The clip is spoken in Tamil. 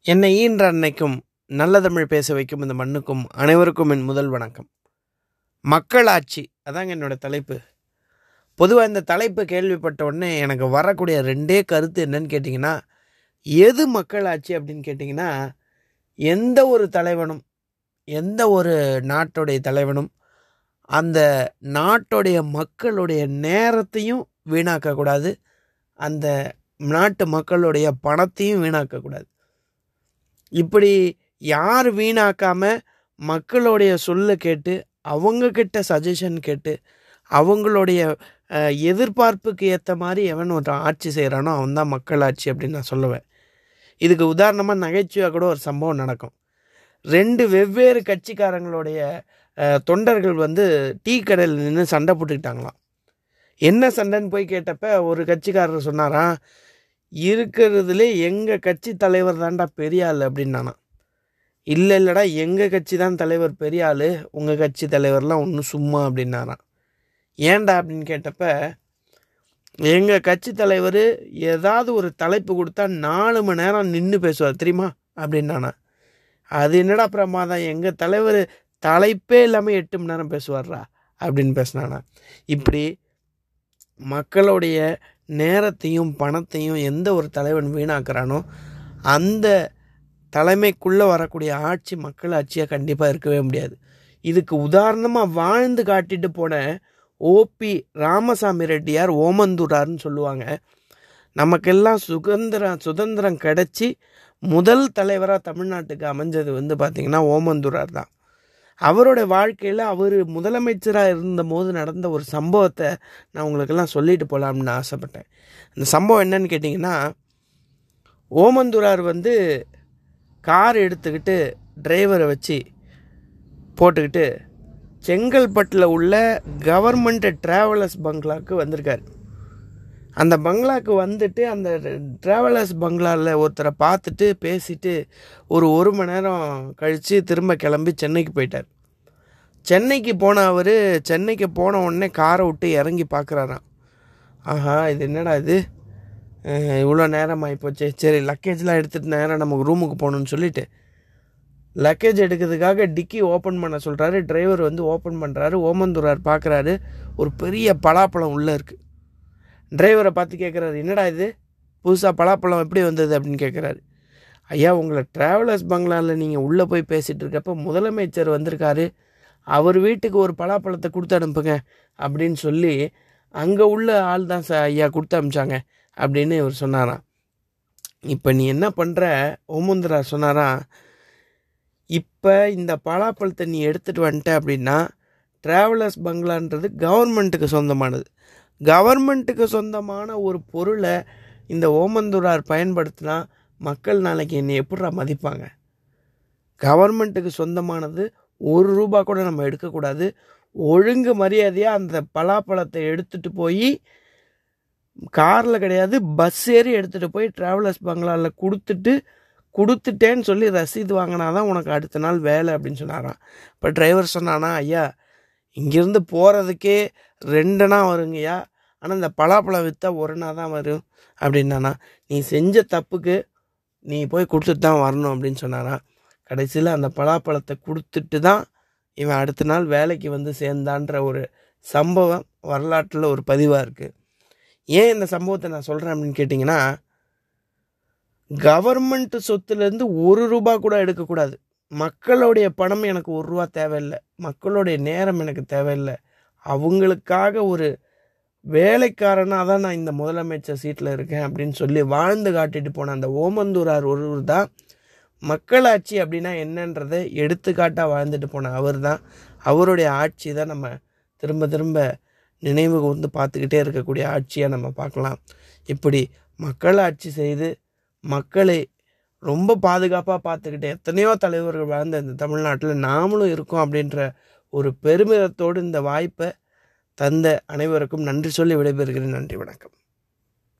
என்னை ஈன்ற அன்னைக்கும் நல்ல தமிழ் பேச வைக்கும் இந்த மண்ணுக்கும் அனைவருக்கும் என் முதல் வணக்கம். மக்களாட்சி அதாங்க என்னோடய தலைப்பு. பொதுவாக இந்த தலைப்பு கேள்விப்பட்ட உடனே எனக்கு வரக்கூடிய ரெண்டே கருத்து என்னன்னு கேட்டிங்கன்னா எது மக்களாட்சி அப்படின்னு கேட்டிங்கன்னா எந்த ஒரு தலைவனும் எந்த ஒரு நாட்டுடைய தலைவனும் அந்த நாட்டுடைய மக்களுடைய நேரத்தையும் வீணாக்கக்கூடாது. அந்த நாட்டு மக்களுடைய பணத்தையும் வீணாக்கக்கூடாது. இப்படி யார் வீணாக்காம மக்களுடைய சொல்ல கேட்டு அவங்கக்கிட்ட சஜஷன் கேட்டு அவங்களுடைய எதிர்பார்ப்புக்கு ஏற்ற மாதிரி எவன் ஒரு ஆட்சி செய்கிறானோ அவன் தான் மக்கள் ஆட்சி அப்படின்னு நான் சொல்லுவேன். இதுக்கு உதாரணமாக நகைச்சுவையாக கூட ஒரு சம்பவம் நடக்கும். ரெண்டு வெவ்வேறு கட்சிக்காரங்களுடைய தொண்டர்கள் வந்து டீ கடையில் நின்று சண்டை போட்டுக்கிட்டாங்களாம். என்ன சண்டைன்னு போய் கேட்டப்ப ஒரு கட்சிக்காரர் சொன்னாராம் இருக்கிறதுலே எங்கள் கட்சி தலைவர் தான்டா பெரிய ஆள் அப்படின்னானா இல்லை இல்லைடா எங்கள் கட்சி தான் தலைவர் பெரிய ஆள் உங்கள் கட்சி தலைவர்லாம் ஒன்றும் சும்மா அப்படின்னாரான் ஏன்டா அப்படின்னு கேட்டப்ப எங்கள் கட்சி தலைவர் ஏதாவது ஒரு தலைப்பு கொடுத்தா நாலு மணி நேரம் நின்று பேசுவார் தெரியுமா? அப்படின்னானா அது என்னடா பிரமாதம் எங்கள் தலைவர் தலைப்பே இல்லாமல் எட்டு மணி நேரம் பேசுவார்ரா அப்படின்னு பேசினானா இப்படி மக்களுடைய நேரத்தையும் பணத்தையும் எந்த ஒரு தலைவன் வீணாக்குறானோ அந்த தலைமைக்குள்ளே வரக்கூடிய ஆட்சி மக்கள் ஆட்சியாக கண்டிப்பாக இருக்கவே முடியாது. இதுக்கு உதாரணமாக வாழ்ந்து காட்டிட்டு போன ஓபி ராமசாமி ரெட்டியார் ஓமந்தூரார்னு சொல்லுவாங்க. நமக்கெல்லாம் சுதந்திரம் சுதந்திரம் கிடச்சி முதல் தலைவராக தமிழ்நாட்டுக்கு அமைஞ்சது வந்து பார்த்திங்கன்னா ஓமந்தூரார் தான். அவரோட வாழ்க்கையில் அவர் முதலமைச்சராக இருந்தபோது நடந்த ஒரு சம்பவத்தை நான் உங்களுக்கெல்லாம் சொல்லிட்டு போகலாம்னு ஆசைப்பட்டேன். அந்த சம்பவம் என்னன்னு கேட்டிங்கன்னா ஓமந்தூரார் வந்து கார் எடுத்துக்கிட்டு டிரைவரை வச்சு போட்டுக்கிட்டு செங்கல்பட்டில் உள்ள கவர்மெண்ட் ட்ராவலர்ஸ் பங்களாவுக்கு வந்திருக்கார். அந்த பங்களாக்கு வந்துட்டு அந்த ட்ராவலர்ஸ் பங்களாவில் ஒருத்தரை பார்த்துட்டு பேசிட்டு ஒரு ஒரு மணி நேரம் கழித்து திரும்ப கிளம்பி சென்னைக்கு போயிட்டார். சென்னைக்கு போன அவர் சென்னைக்கு போன உடனே காரை விட்டு இறங்கி பார்க்குறாராம். ஆஹா இது என்னடா இது? இவ்வளோ நேரம் ஆகிப்போச்சு சரி லக்கேஜ்லாம் எடுத்துகிட்டு நேரம் நமக்கு ரூமுக்கு போகணுன்னு சொல்லிட்டு லக்கேஜ் எடுக்கிறதுக்காக டிக்கி ஓப்பன் பண்ண சொல்கிறாரு டிரைவர் வந்து ஓப்பன் பண்ணுறாரு ஓமந்தூரார் பார்க்குறாரு. ஒரு பெரிய பலாப்பழம் உள்ளே இருக்குது டிரைவரை பார்த்து கேட்குறாரு என்னடா இது? புதுசாக பலாப்பழம் எப்படி வந்தது? அப்படின்னு கேட்குறாரு. ஐயா உங்களை ட்ராவலர்ஸ் பங்களாவில் நீங்கள் உள்ளே போய் பேசிகிட்டு இருக்கப்ப முதலமைச்சர் வந்திருக்காரு. அவர் வீட்டுக்கு ஒரு பலாப்பழத்தை கொடுத்து அனுப்புங்க அப்படின்னு சொல்லி அங்கே உள்ள ஆள் தான் சார் ஐயா கொடுத்து அனுப்பிச்சாங்க அப்படின்னு இவர் சொன்னாராம். இப்போ நீ என்ன பண்ணுற ஓமுந்திரா சொன்னாராம் இப்போ இந்த பலாப்பழத்தை நீ எடுத்துகிட்டு வந்துட்ட அப்படின்னா ட்ராவலர்ஸ் பங்களான்றது கவர்மெண்ட்டுக்கு சொந்தமானது. கவர்மெண்ட்டுக்கு சொந்தமான ஒரு பொருளை இந்த ஓமந்தூரார் பயன்படுத்தினா மக்கள் நாளைக்கு என்னை எப்படிடா மதிப்பாங்க? கவர்மெண்ட்டுக்கு சொந்தமானது ஒரு ரூபா கூட நம்ம எடுக்கக்கூடாது. ஒழுங்கு மரியாதையாக அந்த பலாப்பழத்தை எடுத்துகிட்டு போய் காரில் கிடையாது பஸ் ஏறி எடுத்துகிட்டு போய் ட்ராவலர்ஸ் பங்களாவில் கொடுத்துட்டு கொடுத்துட்டேன்னு சொல்லி ரசீது வாங்கினா தான் உனக்கு அடுத்த நாள் வேலை அப்படின்னு சொன்னாராம். இப்போ டிரைவர் சொன்னானா ஐயா இங்கேருந்து போகிறதுக்கே ரெண்டுனா வருங்கய்யா. ஆனால் இந்த பலாப்பழம் விற்றா ஒரு தான் வரும். அப்படின்னானா நீ செஞ்ச தப்புக்கு நீ போய் கொடுத்துட்டு தான் வரணும் அப்படின்னு சொன்னானா கடைசியில் அந்த பலாப்பழத்தை கொடுத்துட்டு தான் இவன் அடுத்த நாள் வேலைக்கு வந்து சேர்ந்தான்ற ஒரு சம்பவம் வரலாற்றில் ஒரு பதிவாக இருக்குது ஏன் இந்த சம்பவத்தை நான் சொல்கிறேன் அப்படின்னு கேட்டிங்கன்னா கவர்மெண்ட் சொத்துலேருந்து ஒரு ரூபா கூட எடுக்கக்கூடாது. மக்களுடைய பணம் எனக்கு ஒரு ரூபா தேவையில்லை. மக்களுடைய நேரம் எனக்கு தேவையில்லை. அவங்களுக்காக ஒரு வேலைக்காரனாக தான் நான் இந்த முதலமைச்சர் சீட்டில் இருக்கேன் அப்படின்னு சொல்லி வாழ்ந்து காட்டிட்டு போன அந்த ஓமந்தூரார் ஒருவர் தான் மக்களாட்சி அப்படின்னா என்னன்றதை எடுத்துக்காட்டாக வாழ்ந்துட்டு போன அவர் தான். அவருடைய ஆட்சி தான் நம்ம திரும்ப திரும்ப நினைவு வந்து பார்த்துக்கிட்டே இருக்கக்கூடிய ஆட்சியாக நம்ம பார்க்கலாம். இப்படி மக்களாட்சி செய்து மக்களை ரொம்ப பாதுகாப்பாக பார்த்துக்கிட்டு எத்தனையோ தலைவர்கள் வாழ்ந்த இந்த தமிழ்நாட்டில் நாமளும் இருக்கோம் அப்படின்ற ஒரு பெருமிதத்தோடு இந்த வாய்ப்பை தந்த அனைவருக்கும் நன்றி சொல்லி விடைபெறுகிறேன். நன்றி வணக்கம்.